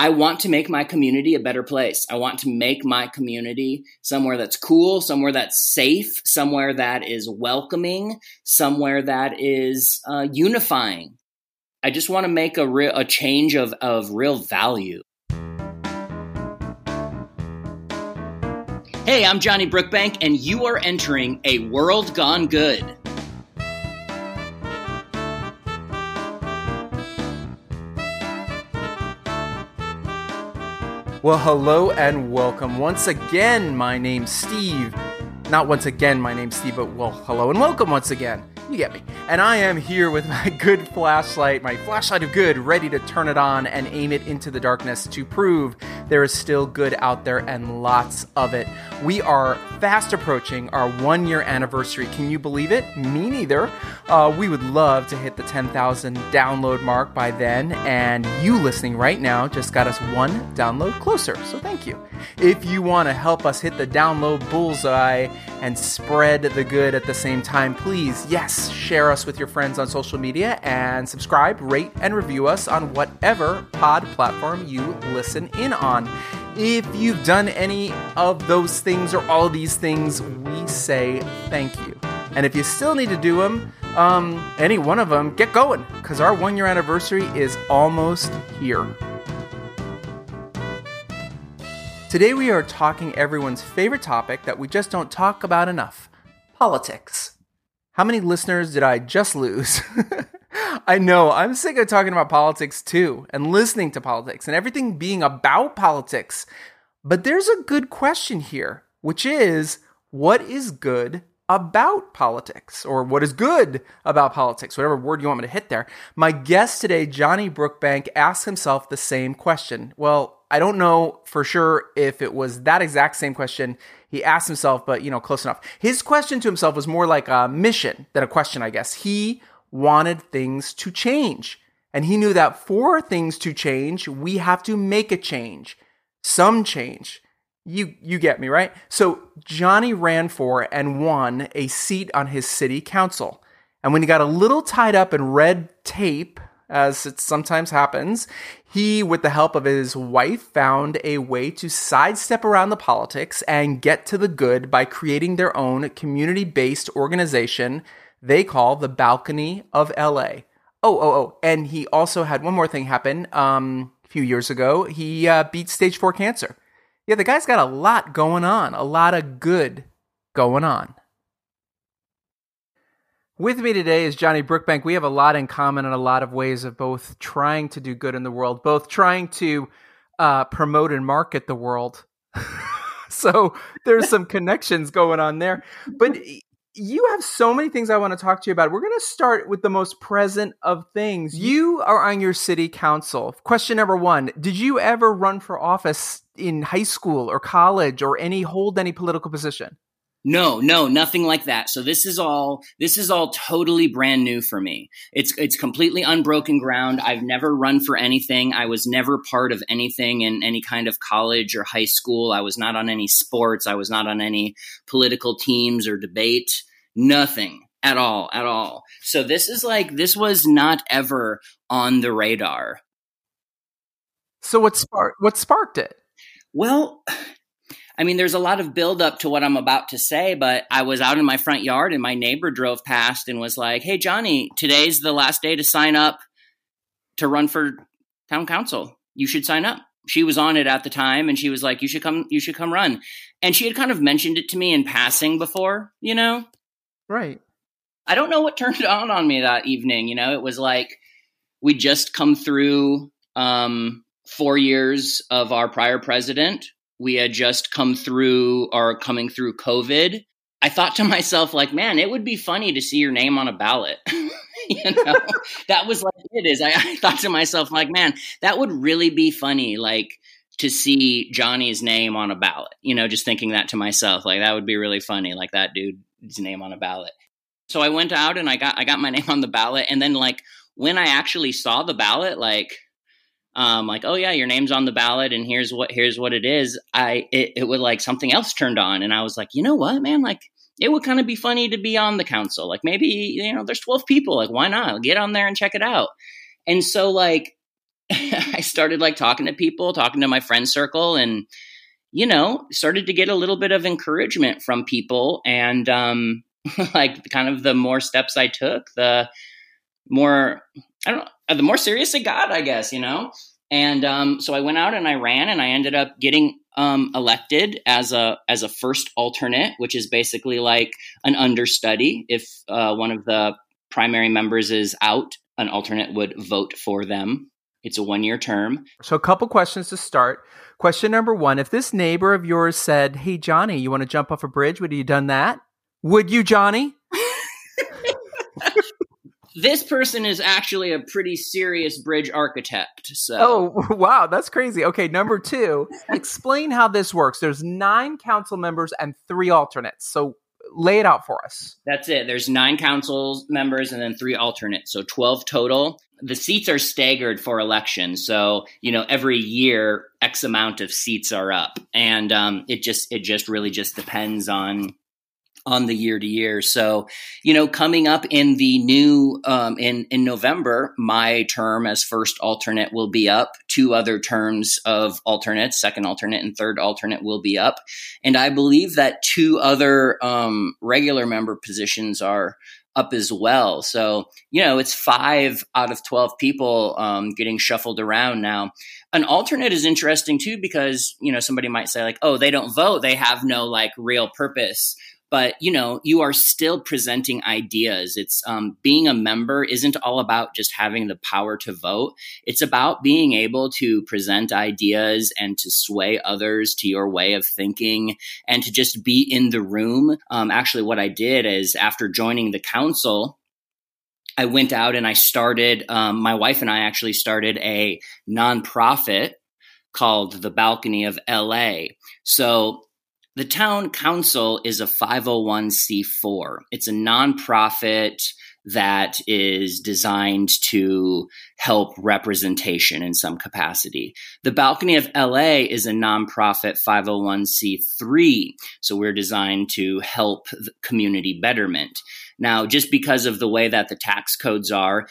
I want to make my community a better place. I want to make my community somewhere that's cool, somewhere that's safe, somewhere that is welcoming, somewhere that is uh, unifying. I just want to make a real a change of of real value. Hey, I'm Johnny Brookbank, and you are entering a world gone good. Well, hello and welcome. Once again, my name's Steve. Not once again, my name's Steve, but well, hello and welcome once again. You get me. And I am here with my good flashlight, my flashlight of good, ready to turn it on and aim it into the darkness to prove there is still good out there and lots of it. We are fast approaching our one year anniversary. Can you believe it? Me neither. Uh, we would love to hit the 10,000 download mark by then, and you listening right now just got us one download closer. So thank you. If you want to help us hit the download bullseye and spread the good at the same time, please, yes, share us with your friends on social media and subscribe, rate, and review us on whatever pod platform you listen in on. If you've done any of those things or all these things, we say thank you. And if you still need to do them, um, any one of them, get going because our one year anniversary is almost here. Today we are talking everyone's favorite topic that we just don't talk about enough politics. How many listeners did I just lose? I know, I'm sick of talking about politics too, and listening to politics, and everything being about politics. But there's a good question here, which is what is good about politics, or what is good about politics, whatever word you want me to hit there. My guest today, Johnny Brookbank, asked himself the same question. Well, I don't know for sure if it was that exact same question he asked himself, but you know, close enough. His question to himself was more like a mission than a question, I guess. He wanted things to change. And he knew that for things to change, we have to make a change, some change. You, you get me, right? So Johnny ran for and won a seat on his city council. And when he got a little tied up in red tape, as it sometimes happens, he, with the help of his wife, found a way to sidestep around the politics and get to the good by creating their own community based organization they call the Balcony of LA. Oh, oh, oh. And he also had one more thing happen um, a few years ago. He uh, beat stage four cancer. Yeah, the guy's got a lot going on, a lot of good going on. With me today is Johnny Brookbank. We have a lot in common in a lot of ways of both trying to do good in the world, both trying to uh, promote and market the world. so there's some connections going on there. But you have so many things I want to talk to you about. We're going to start with the most present of things. You are on your city council. Question number one Did you ever run for office in high school or college or any hold any political position? No, no, nothing like that. So this is all this is all totally brand new for me. It's it's completely unbroken ground. I've never run for anything. I was never part of anything in any kind of college or high school. I was not on any sports. I was not on any political teams or debate. Nothing at all, at all. So this is like this was not ever on the radar. So what sparked what sparked it? Well, I mean, there's a lot of buildup to what I'm about to say, but I was out in my front yard and my neighbor drove past and was like, Hey, Johnny, today's the last day to sign up to run for town council. You should sign up. She was on it at the time and she was like, You should come, you should come run. And she had kind of mentioned it to me in passing before, you know? Right. I don't know what turned on on me that evening. You know, it was like we just come through um, four years of our prior president we had just come through or coming through COVID. I thought to myself, like, man, it would be funny to see your name on a ballot. you know, that was like it is. I, I thought to myself, like, man, that would really be funny, like to see Johnny's name on a ballot. You know, just thinking that to myself, like that would be really funny, like that dude's name on a ballot. So I went out and I got I got my name on the ballot, and then like when I actually saw the ballot, like um, like, oh yeah, your name's on the ballot, and here's what here's what it is. I it, it would like something else turned on, and I was like, you know what, man, like it would kind of be funny to be on the council. Like maybe you know, there's 12 people, like why not get on there and check it out? And so like I started like talking to people, talking to my friend circle, and you know, started to get a little bit of encouragement from people. And um, like kind of the more steps I took, the more I don't know, the more serious it got, I guess, you know. And um, so I went out and I ran, and I ended up getting um, elected as a as a first alternate, which is basically like an understudy. If uh, one of the primary members is out, an alternate would vote for them. It's a one year term. So, a couple questions to start. Question number one If this neighbor of yours said, Hey, Johnny, you want to jump off a bridge? Would you done that? Would you, Johnny? this person is actually a pretty serious bridge architect. So, oh wow, that's crazy. Okay, number two, explain how this works. There's nine council members and three alternates. So, lay it out for us. That's it. There's nine council members and then three alternates, so twelve total. The seats are staggered for elections, so you know every year X amount of seats are up, and um, it just it just really just depends on on the year to year. So, you know, coming up in the new um, in in November, my term as first alternate will be up. Two other terms of alternates, second alternate and third alternate, will be up, and I believe that two other um, regular member positions are up as well. So, you know, it's five out of 12 people um, getting shuffled around now. An alternate is interesting too because, you know, somebody might say, like, oh, they don't vote. They have no like real purpose but you know you are still presenting ideas. It's um, being a member isn't all about just having the power to vote. It's about being able to present ideas and to sway others to your way of thinking and to just be in the room. Um, actually what i did is after joining the council I went out and I started, um, my wife and I actually started a nonprofit called The Balcony of LA. So the town council is a 501c4. It's a nonprofit that is designed to help representation in some capacity. The Balcony of LA is a nonprofit 501c3, so we're designed to help community betterment. Now, just because of the way that the tax codes are,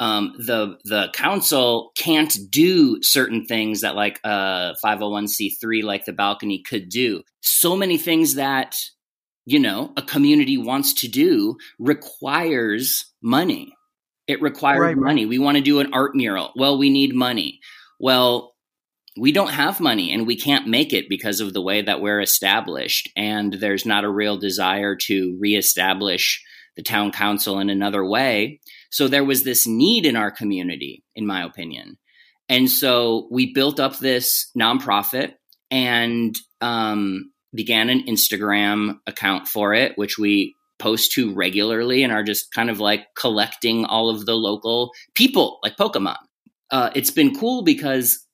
um, the the council can't do certain things that like a 501c3 like the balcony could do. So many things that you know a community wants to do requires money. It requires right, money. We want to do an art mural. Well we need money. Well we don't have money and we can't make it because of the way that we're established. And there's not a real desire to reestablish the town council in another way so there was this need in our community, in my opinion. And so we built up this nonprofit and um, began an Instagram account for it, which we post to regularly and are just kind of like collecting all of the local people, like Pokemon. Uh, it's been cool because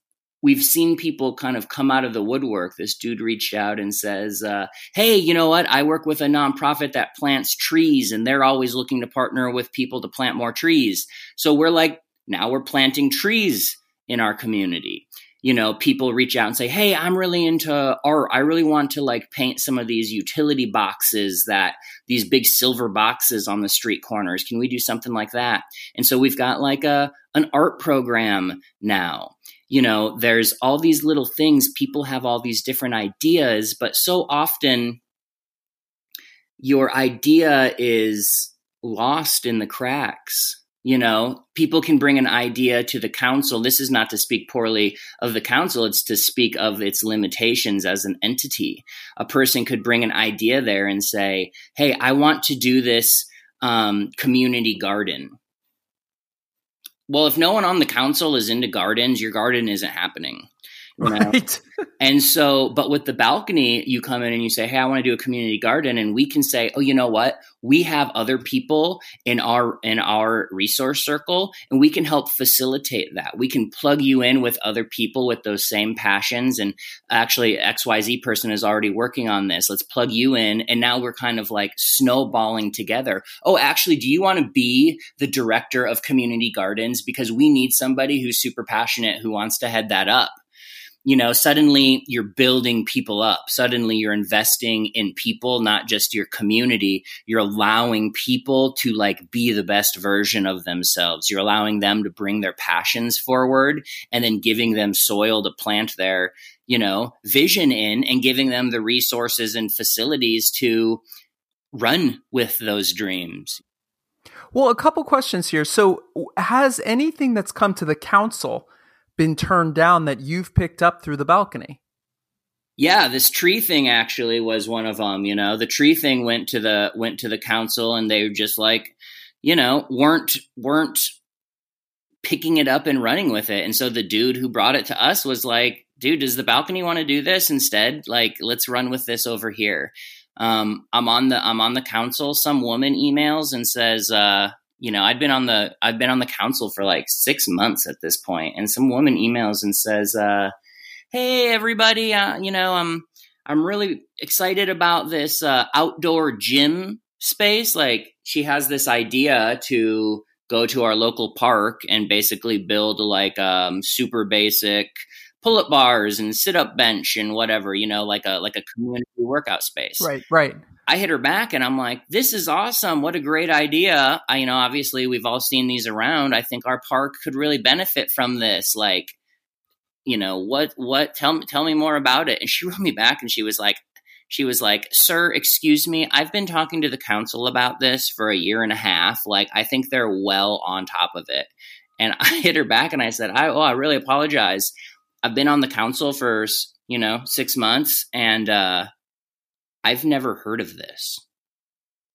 we've seen people kind of come out of the woodwork. This dude reached out and says, uh, Hey, you know what? I work with a nonprofit that plants trees, and they're always looking to partner with people to plant more trees. So we're like, now we're planting trees in our community. You know, people reach out and say, Hey, I'm really into art. I really want to like paint some of these utility boxes that these big silver boxes on the street corners. Can we do something like that? And so we've got like a, an art program now you know, there's all these little things. People have all these different ideas, but so often your idea is lost in the cracks. You know, people can bring an idea to the council. This is not to speak poorly of the council, it's to speak of its limitations as an entity. A person could bring an idea there and say, Hey, I want to do this um, community garden well, if no one on the council is into gardens, your garden isn't happening. You know? Right. and so, but with the balcony, you come in and you say, Hey, I want to do a community garden. And we can say, Oh, you know what? We have other people in our, in our resource circle and we can help facilitate that. We can plug you in with other people with those same passions. And actually XYZ person is already working on this. Let's plug you in. And now we're kind of like snowballing together. Oh, actually, do you want to be the director of community gardens? Because we need somebody who's super passionate who wants to head that up you know, suddenly you're building people up. Suddenly you're investing in people, not just your community. You're allowing people to like be the best version of themselves. You're allowing them to bring their passions forward and then giving them soil to plant their, you know, vision in and giving them the resources and facilities to run with those dreams. Well, a couple questions here. So, has anything that's come to the council been turned down that you've picked up through the balcony? Yeah, this tree thing actually was one of them. You know, the tree thing went to the went to the council, and they were just like, you know, weren't weren't picking it up and running with it. And so the dude who brought it to us was like, "Dude, does the balcony want to do this instead? Like, let's run with this over here." Um, I'm on the I'm on the council. Some woman emails and says, uh, you know, I've been on the I've been on the council for like six months at this point, and some woman emails and says, uh, "Hey, everybody, uh, you know, I'm I'm really excited about this uh, outdoor gym space. Like, she has this idea to go to our local park and basically build like um, super basic." Pull-up bars and sit-up bench and whatever you know like a like a community workout space right right I hit her back and I'm like, this is awesome. What a great idea. I, you know, obviously we've all seen these around. I think our park could really benefit from this. Like, you know, what, what, tell me, tell me more about it. And she wrote me back and she was like, she was like, sir, excuse me. I've been talking to the council about this for a year and a half. Like, I think they're well on top of it. And I hit her back and I said, I, oh, I really apologize. I've been on the council for, you know, six months and, uh, I've never heard of this.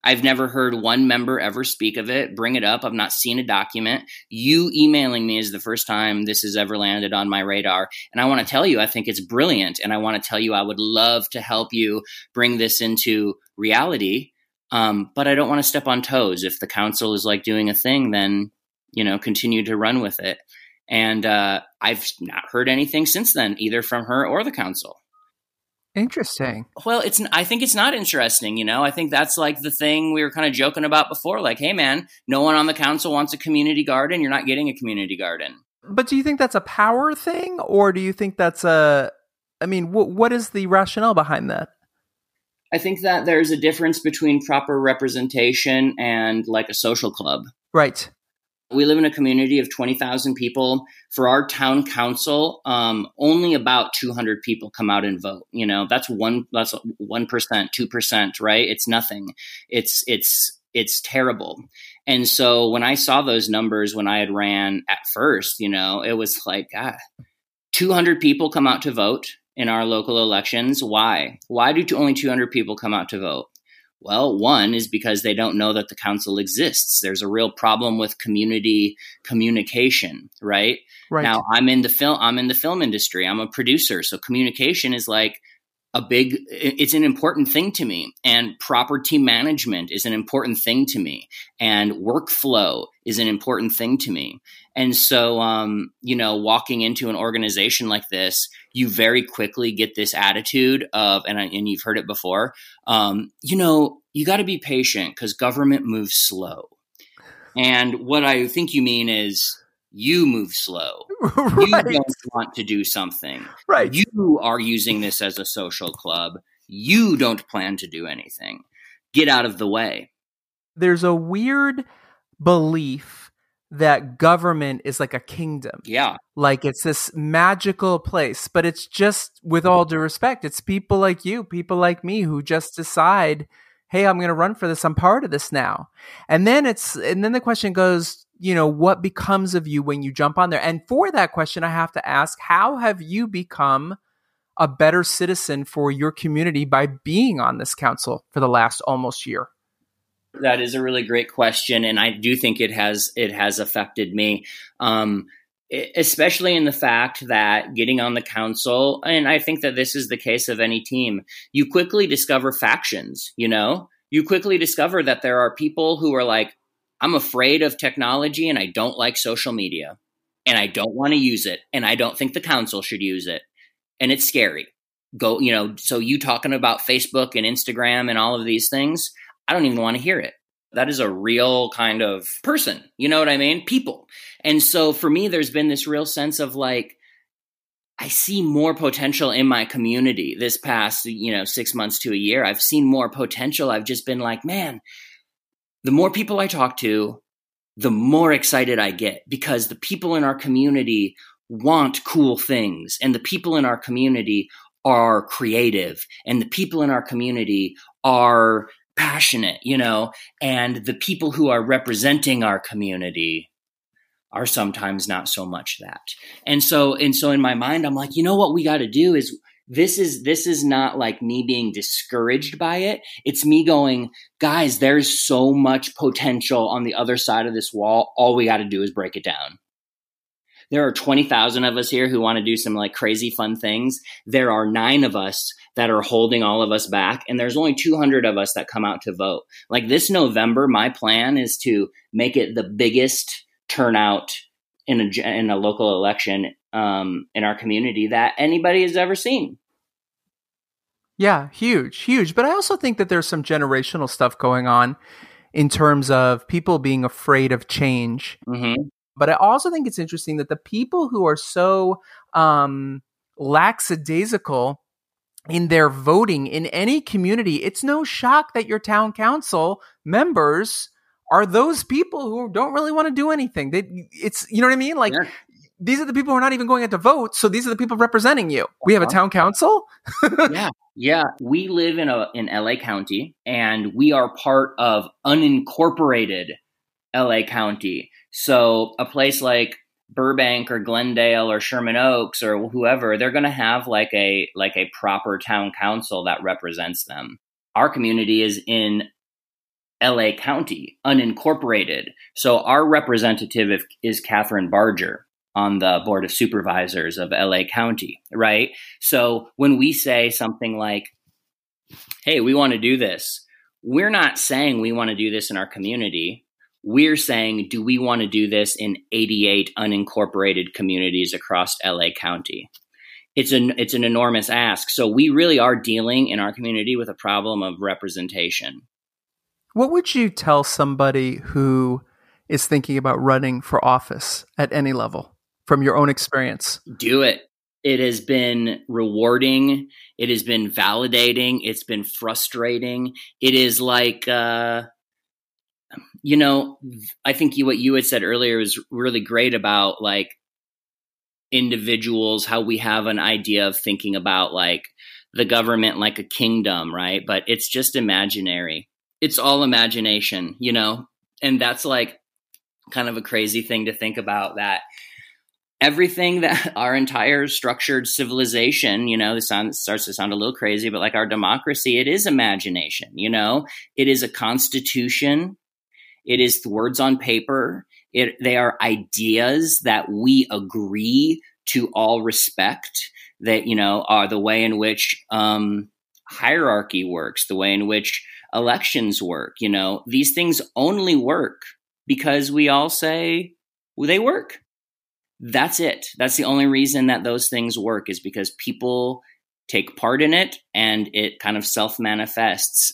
I've never heard one member ever speak of it, bring it up. I've not seen a document. You emailing me is the first time this has ever landed on my radar. And I want to tell you, I think it's brilliant. And I want to tell you, I would love to help you bring this into reality. Um, but I don't want to step on toes. If the council is like doing a thing, then, you know, continue to run with it. And uh, I've not heard anything since then, either from her or the council. Interesting. Well, it's I think it's not interesting, you know. I think that's like the thing we were kind of joking about before like, "Hey man, no one on the council wants a community garden. You're not getting a community garden." But do you think that's a power thing or do you think that's a I mean, wh- what is the rationale behind that? I think that there's a difference between proper representation and like a social club. Right. We live in a community of 20,000 people. For our town council, um, only about 200 people come out and vote. You know, that's one, that's 1%, 2%, right? It's nothing. It's, it's, it's terrible. And so when I saw those numbers when I had ran at first, you know, it was like, ah, 200 people come out to vote in our local elections. Why? Why do only 200 people come out to vote? Well, one is because they don't know that the council exists. There's a real problem with community communication, right? Right. Now, I'm in the film I'm in the film industry. I'm a producer, so communication is like a big it's an important thing to me and property management is an important thing to me and workflow is an important thing to me and so um, you know walking into an organization like this you very quickly get this attitude of and, and you've heard it before um, you know you got to be patient because government moves slow and what i think you mean is you move slow. right. You don't want to do something. Right. You are using this as a social club. You don't plan to do anything. Get out of the way. There's a weird belief that government is like a kingdom. Yeah. Like it's this magical place, but it's just with all due respect, it's people like you, people like me who just decide, "Hey, I'm going to run for this. I'm part of this now." And then it's and then the question goes, you know, what becomes of you when you jump on there? And for that question, I have to ask, how have you become a better citizen for your community by being on this council for the last almost year? That is a really great question, and I do think it has it has affected me. Um, especially in the fact that getting on the council, and I think that this is the case of any team, you quickly discover factions, you know? You quickly discover that there are people who are like, I'm afraid of technology and I don't like social media and I don't want to use it and I don't think the council should use it. And it's scary. Go, you know, so you talking about Facebook and Instagram and all of these things, I don't even want to hear it. That is a real kind of person. You know what I mean? People. And so for me, there's been this real sense of like, I see more potential in my community this past, you know, six months to a year. I've seen more potential. I've just been like, man, the more people I talk to, the more excited I get because the people in our community want cool things and the people in our community are creative and the people in our community are passionate, you know, and the people who are representing our community are sometimes not so much that. And so and so in my mind I'm like, you know what we got to do is this is this is not like me being discouraged by it. It's me going, guys, there's so much potential on the other side of this wall. All we got to do is break it down. There are 20,000 of us here who want to do some like crazy fun things. There are 9 of us that are holding all of us back and there's only 200 of us that come out to vote. Like this November, my plan is to make it the biggest turnout in a in a local election um, in our community that anybody has ever seen. Yeah, huge, huge. But I also think that there's some generational stuff going on in terms of people being afraid of change. Mm-hmm. But I also think it's interesting that the people who are so um, lackadaisical in their voting in any community, it's no shock that your town council members are those people who don't really want to do anything. They, it's you know what I mean. Like yeah. these are the people who are not even going out to vote. So these are the people representing you. We have a uh-huh. town council. yeah, yeah. We live in a in LA County, and we are part of unincorporated LA County. So a place like Burbank or Glendale or Sherman Oaks or whoever, they're going to have like a like a proper town council that represents them. Our community is in LA County, unincorporated. So our representative is Kathryn Barger on the Board of Supervisors of LA County, right? So when we say something like, hey, we want to do this, we're not saying we want to do this in our community. We're saying, do we want to do this in 88 unincorporated communities across LA County? It's an it's an enormous ask. So we really are dealing in our community with a problem of representation. What would you tell somebody who is thinking about running for office at any level from your own experience? Do it. It has been rewarding. It has been validating. It's been frustrating. It is like, uh, you know, I think you, what you had said earlier is really great about like individuals, how we have an idea of thinking about like the government like a kingdom, right? But it's just imaginary it's all imagination, you know? And that's like kind of a crazy thing to think about that everything that our entire structured civilization, you know, this sound, starts to sound a little crazy, but like our democracy, it is imagination, you know? It is a constitution. It is words on paper. It, they are ideas that we agree to all respect that, you know, are the way in which um, hierarchy works, the way in which elections work. You know, these things only work because we all say well, they work. That's it. That's the only reason that those things work is because people take part in it and it kind of self manifests.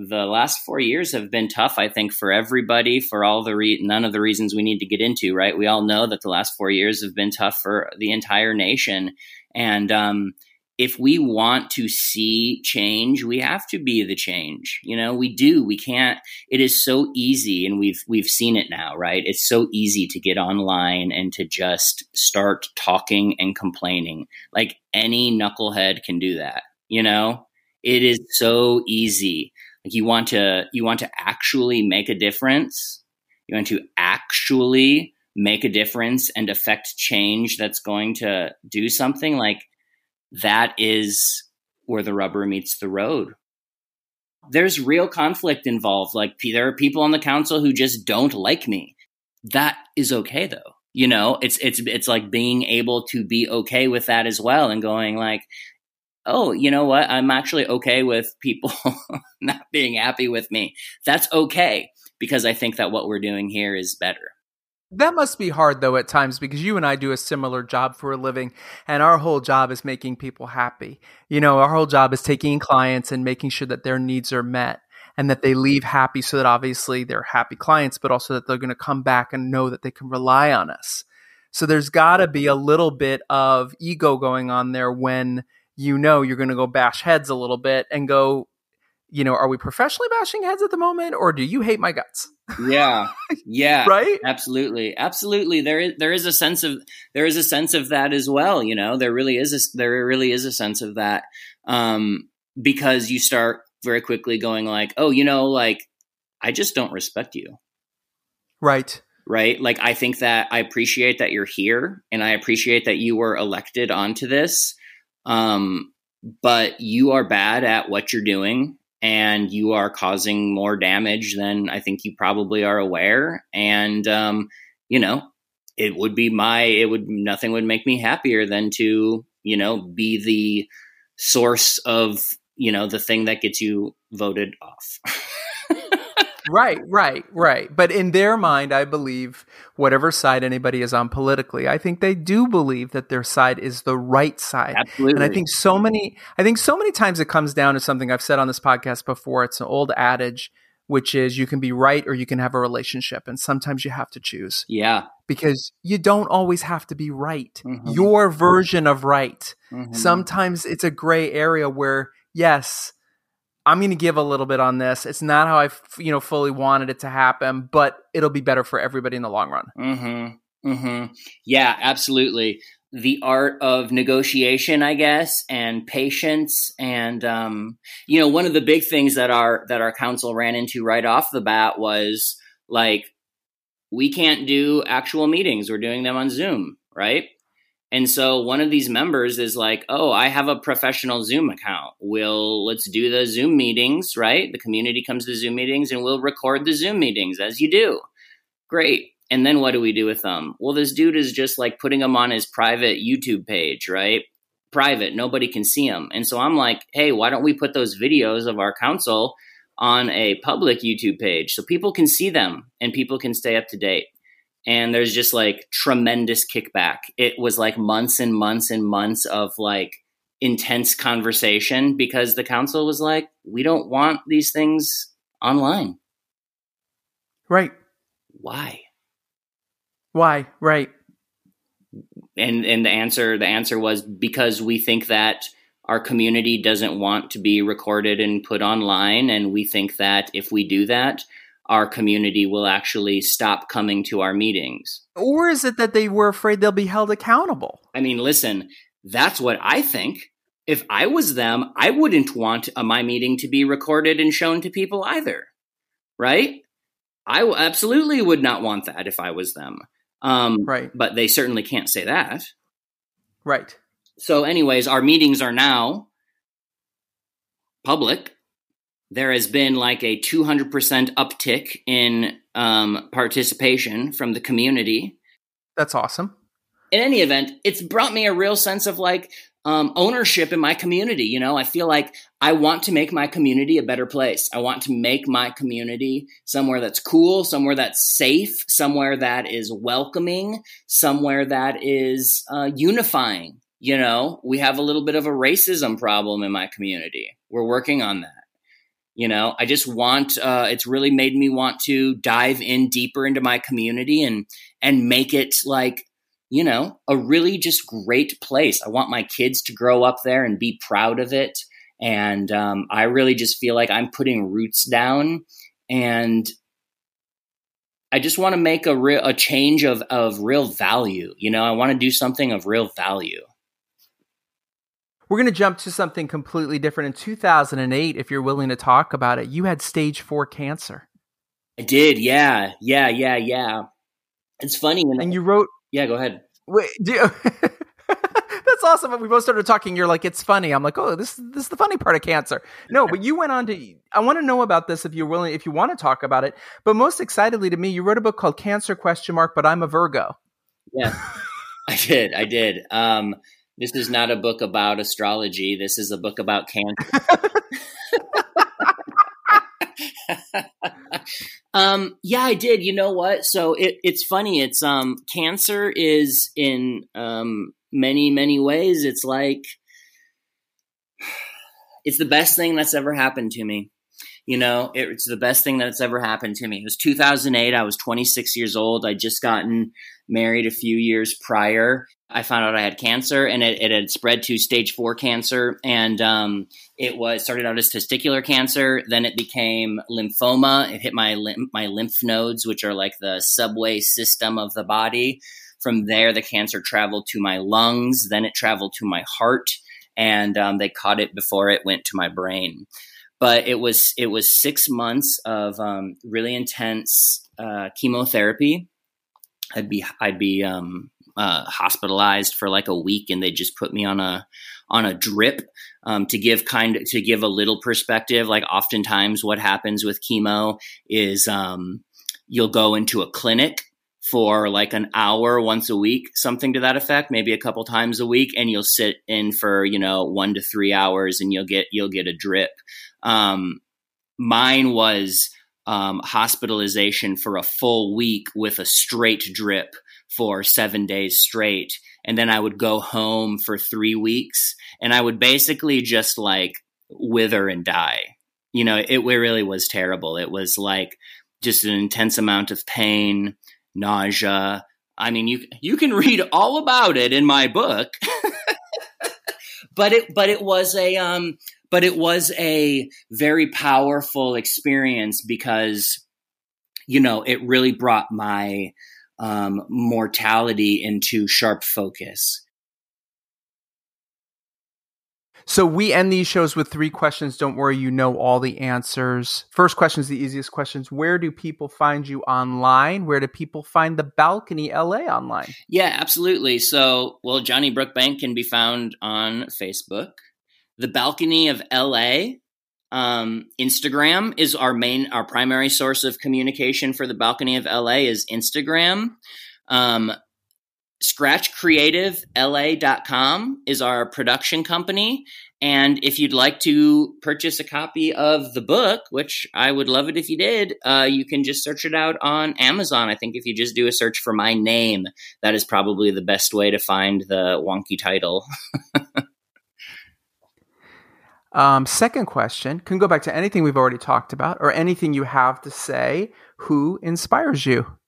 The last four years have been tough, I think, for everybody, for all the re- none of the reasons we need to get into, right? We all know that the last four years have been tough for the entire nation. And, um, if we want to see change, we have to be the change. You know, we do. We can't. It is so easy, and we've we've seen it now, right? It's so easy to get online and to just start talking and complaining. Like any knucklehead can do that. You know, it is so easy. Like you want to you want to actually make a difference. You want to actually make a difference and affect change that's going to do something like that is where the rubber meets the road. There's real conflict involved. Like there are people on the council who just don't like me. That is okay though. You know, it's it's it's like being able to be okay with that as well and going like, oh, you know what? I'm actually okay with people not being happy with me. That's okay because I think that what we're doing here is better. That must be hard though at times because you and I do a similar job for a living and our whole job is making people happy. You know, our whole job is taking clients and making sure that their needs are met and that they leave happy so that obviously they're happy clients but also that they're going to come back and know that they can rely on us. So there's got to be a little bit of ego going on there when you know you're going to go bash heads a little bit and go, you know, are we professionally bashing heads at the moment or do you hate my guts? Yeah. Yeah. right? Absolutely. Absolutely. There is there is a sense of there is a sense of that as well, you know. There really is a there really is a sense of that. Um because you start very quickly going like, "Oh, you know, like I just don't respect you." Right. Right? Like I think that I appreciate that you're here and I appreciate that you were elected onto this. Um but you are bad at what you're doing and you are causing more damage than I think you probably are aware. And, um, you know, it would be my, it would, nothing would make me happier than to, you know, be the source of, you know, the thing that gets you voted off. right, right, right. But in their mind, I believe whatever side anybody is on politically, I think they do believe that their side is the right side. Absolutely. And I think so many, I think so many times it comes down to something I've said on this podcast before. It's an old adage, which is you can be right or you can have a relationship, and sometimes you have to choose. Yeah. Because you don't always have to be right. Mm-hmm. Your version of right. Mm-hmm. Sometimes it's a gray area where, yes, I'm going to give a little bit on this. It's not how I, you know, fully wanted it to happen, but it'll be better for everybody in the long run. Mm-hmm. Mm-hmm. Yeah, absolutely. The art of negotiation, I guess, and patience, and um, you know, one of the big things that our that our council ran into right off the bat was like, we can't do actual meetings; we're doing them on Zoom, right? And so one of these members is like, "Oh, I have a professional Zoom account. We'll let's do the Zoom meetings, right? The community comes to Zoom meetings and we'll record the Zoom meetings as you do." Great. And then what do we do with them? Well, this dude is just like putting them on his private YouTube page, right? Private, nobody can see them. And so I'm like, "Hey, why don't we put those videos of our council on a public YouTube page so people can see them and people can stay up to date?" And there's just like tremendous kickback. It was like months and months and months of like intense conversation because the council was like, we don't want these things online. Right. Why? Why? Right. And and the answer the answer was because we think that our community doesn't want to be recorded and put online and we think that if we do that our community will actually stop coming to our meetings. Or is it that they were afraid they'll be held accountable? I mean, listen, that's what I think. If I was them, I wouldn't want a, my meeting to be recorded and shown to people either. Right? I absolutely would not want that if I was them. Um, right. But they certainly can't say that. Right. So, anyways, our meetings are now public there has been like a 200% uptick in um, participation from the community. That's awesome. In any event, it's brought me a real sense of like um, ownership in my community. You know, I feel like I want to make my community a better place. I want to make my community somewhere that's cool, somewhere that's safe, somewhere that is welcoming, somewhere that is uh, unifying. You know, we have a little bit of a racism problem in my community. We're working on that. You know, I just want. Uh, it's really made me want to dive in deeper into my community and and make it like you know a really just great place. I want my kids to grow up there and be proud of it. And um, I really just feel like I'm putting roots down, and I just want to make a real a change of of real value. You know, I want to do something of real value. We're going to jump to something completely different. In 2008, if you're willing to talk about it, you had stage four cancer. I did. Yeah. Yeah. Yeah. Yeah. It's funny. and you wrote. Yeah, go ahead. Wait, you, that's awesome. We both started talking. You're like, it's funny. I'm like, oh, this this is the funny part of cancer. No, but you went on to. I want to know about this if you're willing, if you want to talk about it. But most excitedly to me, you wrote a book called Cancer Question Mark. But I'm a Virgo. Yeah, I did. I did. Um, this is not a book about astrology. This is a book about cancer. um, yeah, I did. You know what? So it, it's funny. It's um, cancer is in um, many many ways. It's like it's the best thing that's ever happened to me. You know, it's the best thing that's ever happened to me. It was 2008. I was 26 years old. I'd just gotten married a few years prior. I found out I had cancer and it, it had spread to stage four cancer. And um, it was started out as testicular cancer. Then it became lymphoma. It hit my, my lymph nodes, which are like the subway system of the body. From there, the cancer traveled to my lungs. Then it traveled to my heart. And um, they caught it before it went to my brain. But it was it was six months of um, really intense uh, chemotherapy. I'd be I'd be um, uh, hospitalized for like a week, and they just put me on a on a drip um, to give kind of, to give a little perspective. Like oftentimes, what happens with chemo is um, you'll go into a clinic for like an hour once a week, something to that effect, maybe a couple times a week, and you'll sit in for you know one to three hours, and you'll get you'll get a drip. Um, mine was um, hospitalization for a full week with a straight drip for seven days straight. And then I would go home for three weeks and I would basically just like wither and die. You know, it, really was terrible. It was like just an intense amount of pain, nausea. I mean, you you can read all about it in my book. but it but it was a um but it was a very powerful experience because you know it really brought my um, mortality into sharp focus. So we end these shows with three questions. Don't worry you know all the answers. First question is the easiest questions where do people find you online? Where do people find the balcony la online? Yeah absolutely. So well johnny brookbank can be found on facebook. The balcony of LA. Um, Instagram is our main, our primary source of communication for the balcony of LA is Instagram. Um, ScratchCreativeLA.com is our production company. And if you'd like to purchase a copy of the book, which I would love it if you did, uh, you can just search it out on Amazon. I think if you just do a search for my name, that is probably the best way to find the wonky title. Um, second question can go back to anything we've already talked about or anything you have to say. Who inspires you?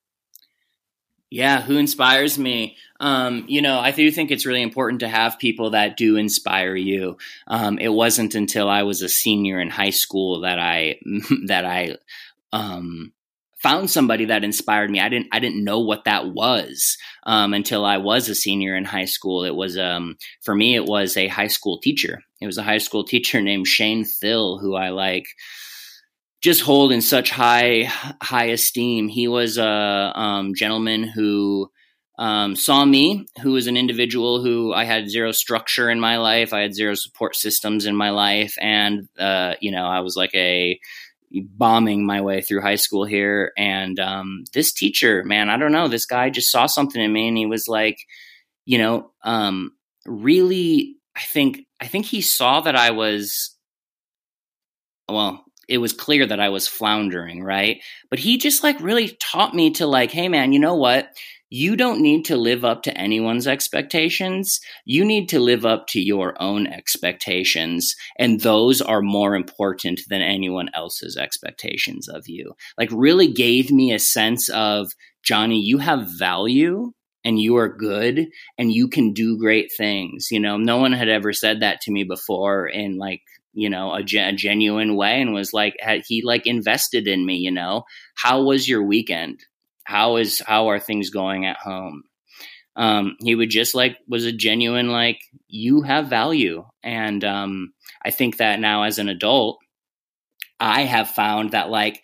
Yeah, who inspires me? Um, you know, I do think it's really important to have people that do inspire you. Um, it wasn't until I was a senior in high school that I that I um, found somebody that inspired me. I didn't I didn't know what that was um, until I was a senior in high school. It was um, for me it was a high school teacher. It was a high school teacher named Shane Thill who I like just hold in such high high esteem. He was a um, gentleman who um, saw me, who was an individual who I had zero structure in my life. I had zero support systems in my life, and uh, you know I was like a bombing my way through high school here. And um, this teacher, man, I don't know, this guy just saw something in me, and he was like, you know, um, really, I think, I think he saw that I was, well, it was clear that I was floundering, right? But he just like really taught me to like, hey, man, you know what? You don't need to live up to anyone's expectations. You need to live up to your own expectations. And those are more important than anyone else's expectations of you. Like, really gave me a sense of, Johnny, you have value and you are good and you can do great things. You know, no one had ever said that to me before in like, you know, a, a genuine way and was like, had he like invested in me, you know, how was your weekend? How is how are things going at home um, he would just like was a genuine like you have value and um, i think that now as an adult i have found that like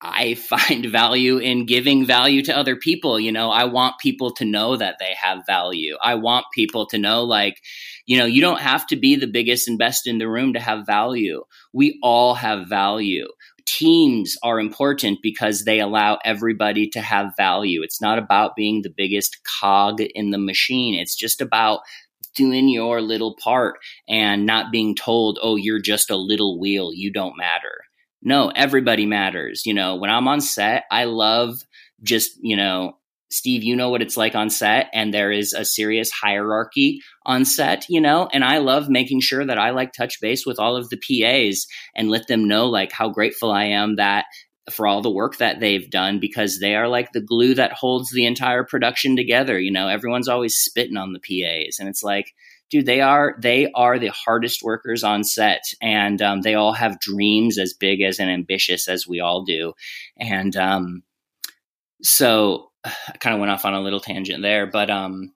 I find value in giving value to other people. You know, I want people to know that they have value. I want people to know, like, you know, you don't have to be the biggest and best in the room to have value. We all have value teams are important because they allow everybody to have value. It's not about being the biggest cog in the machine. It's just about doing your little part and not being told, oh, you're just a little wheel. You don't matter. No, everybody matters. You know, when I'm on set, I love just, you know, Steve, you know what it's like on set, and there is a serious hierarchy on set, you know? And I love making sure that I like touch base with all of the PAs and let them know like how grateful I am that for all the work that they've done because they are like the glue that holds the entire production together. You know, everyone's always spitting on the PAs, and it's like, dude, they are they are the hardest workers on set, and um, they all have dreams as big as and ambitious as we all do, and um, so I kind of went off on a little tangent there, but um,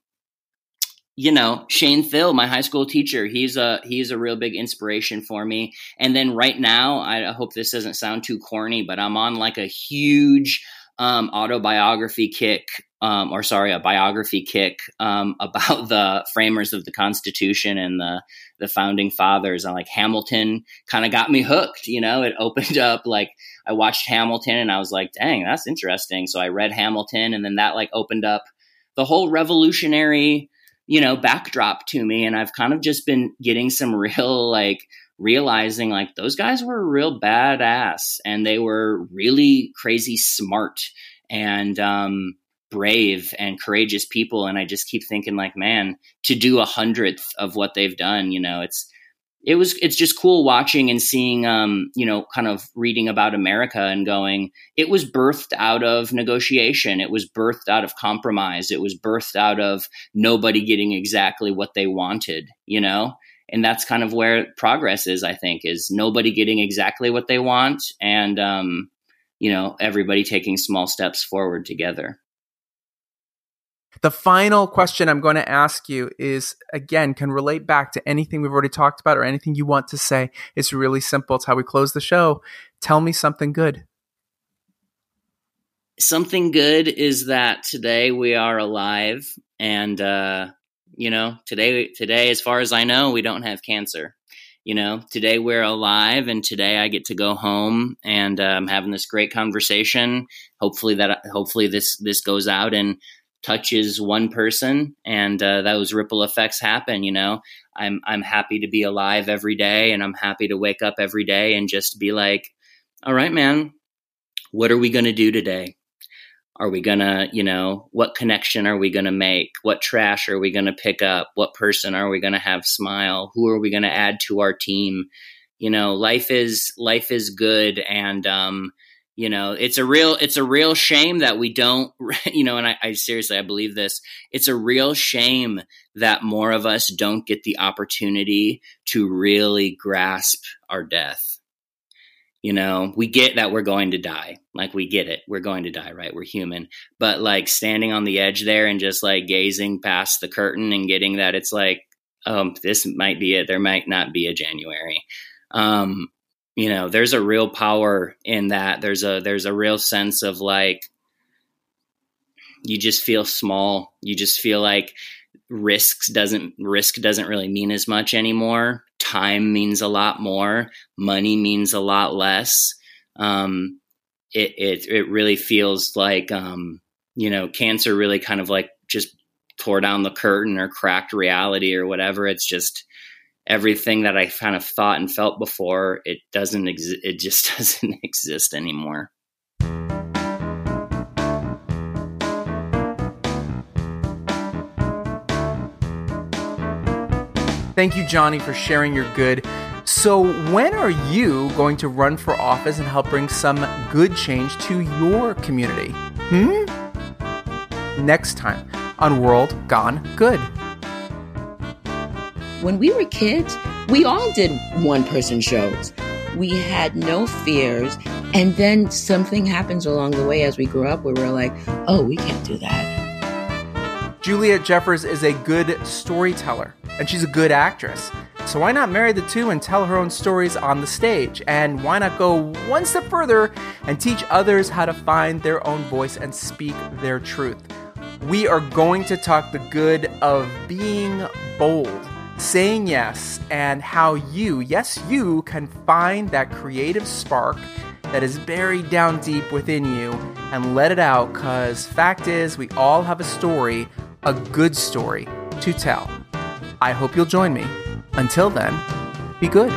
you know, Shane Phil, my high school teacher, he's a he's a real big inspiration for me. And then right now, I hope this doesn't sound too corny, but I'm on like a huge um, autobiography kick, um, or sorry, a biography kick um, about the framers of the Constitution and the the founding fathers. And like Hamilton, kind of got me hooked. You know, it opened up like I watched Hamilton and I was like, dang, that's interesting. So I read Hamilton and then that like opened up the whole revolutionary, you know, backdrop to me. And I've kind of just been getting some real like realizing like those guys were real badass and they were really crazy smart and um brave and courageous people and i just keep thinking like man to do a hundredth of what they've done you know it's it was it's just cool watching and seeing um you know kind of reading about america and going it was birthed out of negotiation. It was birthed out of compromise. It was birthed out of nobody getting exactly what they wanted you know? And that's kind of where progress is i think is nobody getting exactly what they want and um you know everybody taking small steps forward together the final question I'm going to ask you is again, can relate back to anything we've already talked about or anything you want to say. It's really simple. It's how we close the show. Tell me something good. Something good is that today we are alive and uh you know, today today as far as I know, we don't have cancer. You know, today we're alive and today I get to go home and I'm having this great conversation. Hopefully that hopefully this this goes out and touches one person and uh, those ripple effects happen you know? I'm i'm happy to be alive every day and i'm happy to wake up every day and just be like all right man. What are we going to do today? Are we going to you know what connection are we going to make? What trash are we going to pick up? What person are we going to have smile? Who are we going to add to our team? You know life is life is good and um you know it's a real it's a real shame that we don't you know and I, I, seriously i believe this. It's a real shame that more of us don't get the opportunity to really grasp our death. You know we get that we're going to die. Like we get it. We're going to die right? We're human. But like standing on the edge there and just like gazing past the curtain and getting that it's like um this might be it. There might not be a january. Um you know there's a real power in that. There's a there's a real sense of like you just feel small. You just feel like risks doesn't risk doesn't really mean as much anymore. Time means a lot more. Money means a lot less. Um, it, it it really feels like um, you know cancer really kind of like just tore down the curtain or cracked reality or whatever. It's just everything that I kind of thought and felt before, it doesn't exist. It just doesn't exist anymore. Thank you, Johnny, for sharing your good. So, when are you going to run for office and help bring some good change to your community? Hmm? Next time on World Gone Good. When we were kids, we all did one person shows. We had no fears. And then something happens along the way as we grow up where we're like, oh, we can't do that. Juliet Jeffers is a good storyteller and she's a good actress. So why not marry the two and tell her own stories on the stage? And why not go one step further and teach others how to find their own voice and speak their truth? We are going to talk the good of being bold saying yes, and how you, yes, you, can find that creative spark that is buried down deep within you and let it out. Because, fact is, we all have a story, a good story to tell. I hope you'll join me. Until then, be good.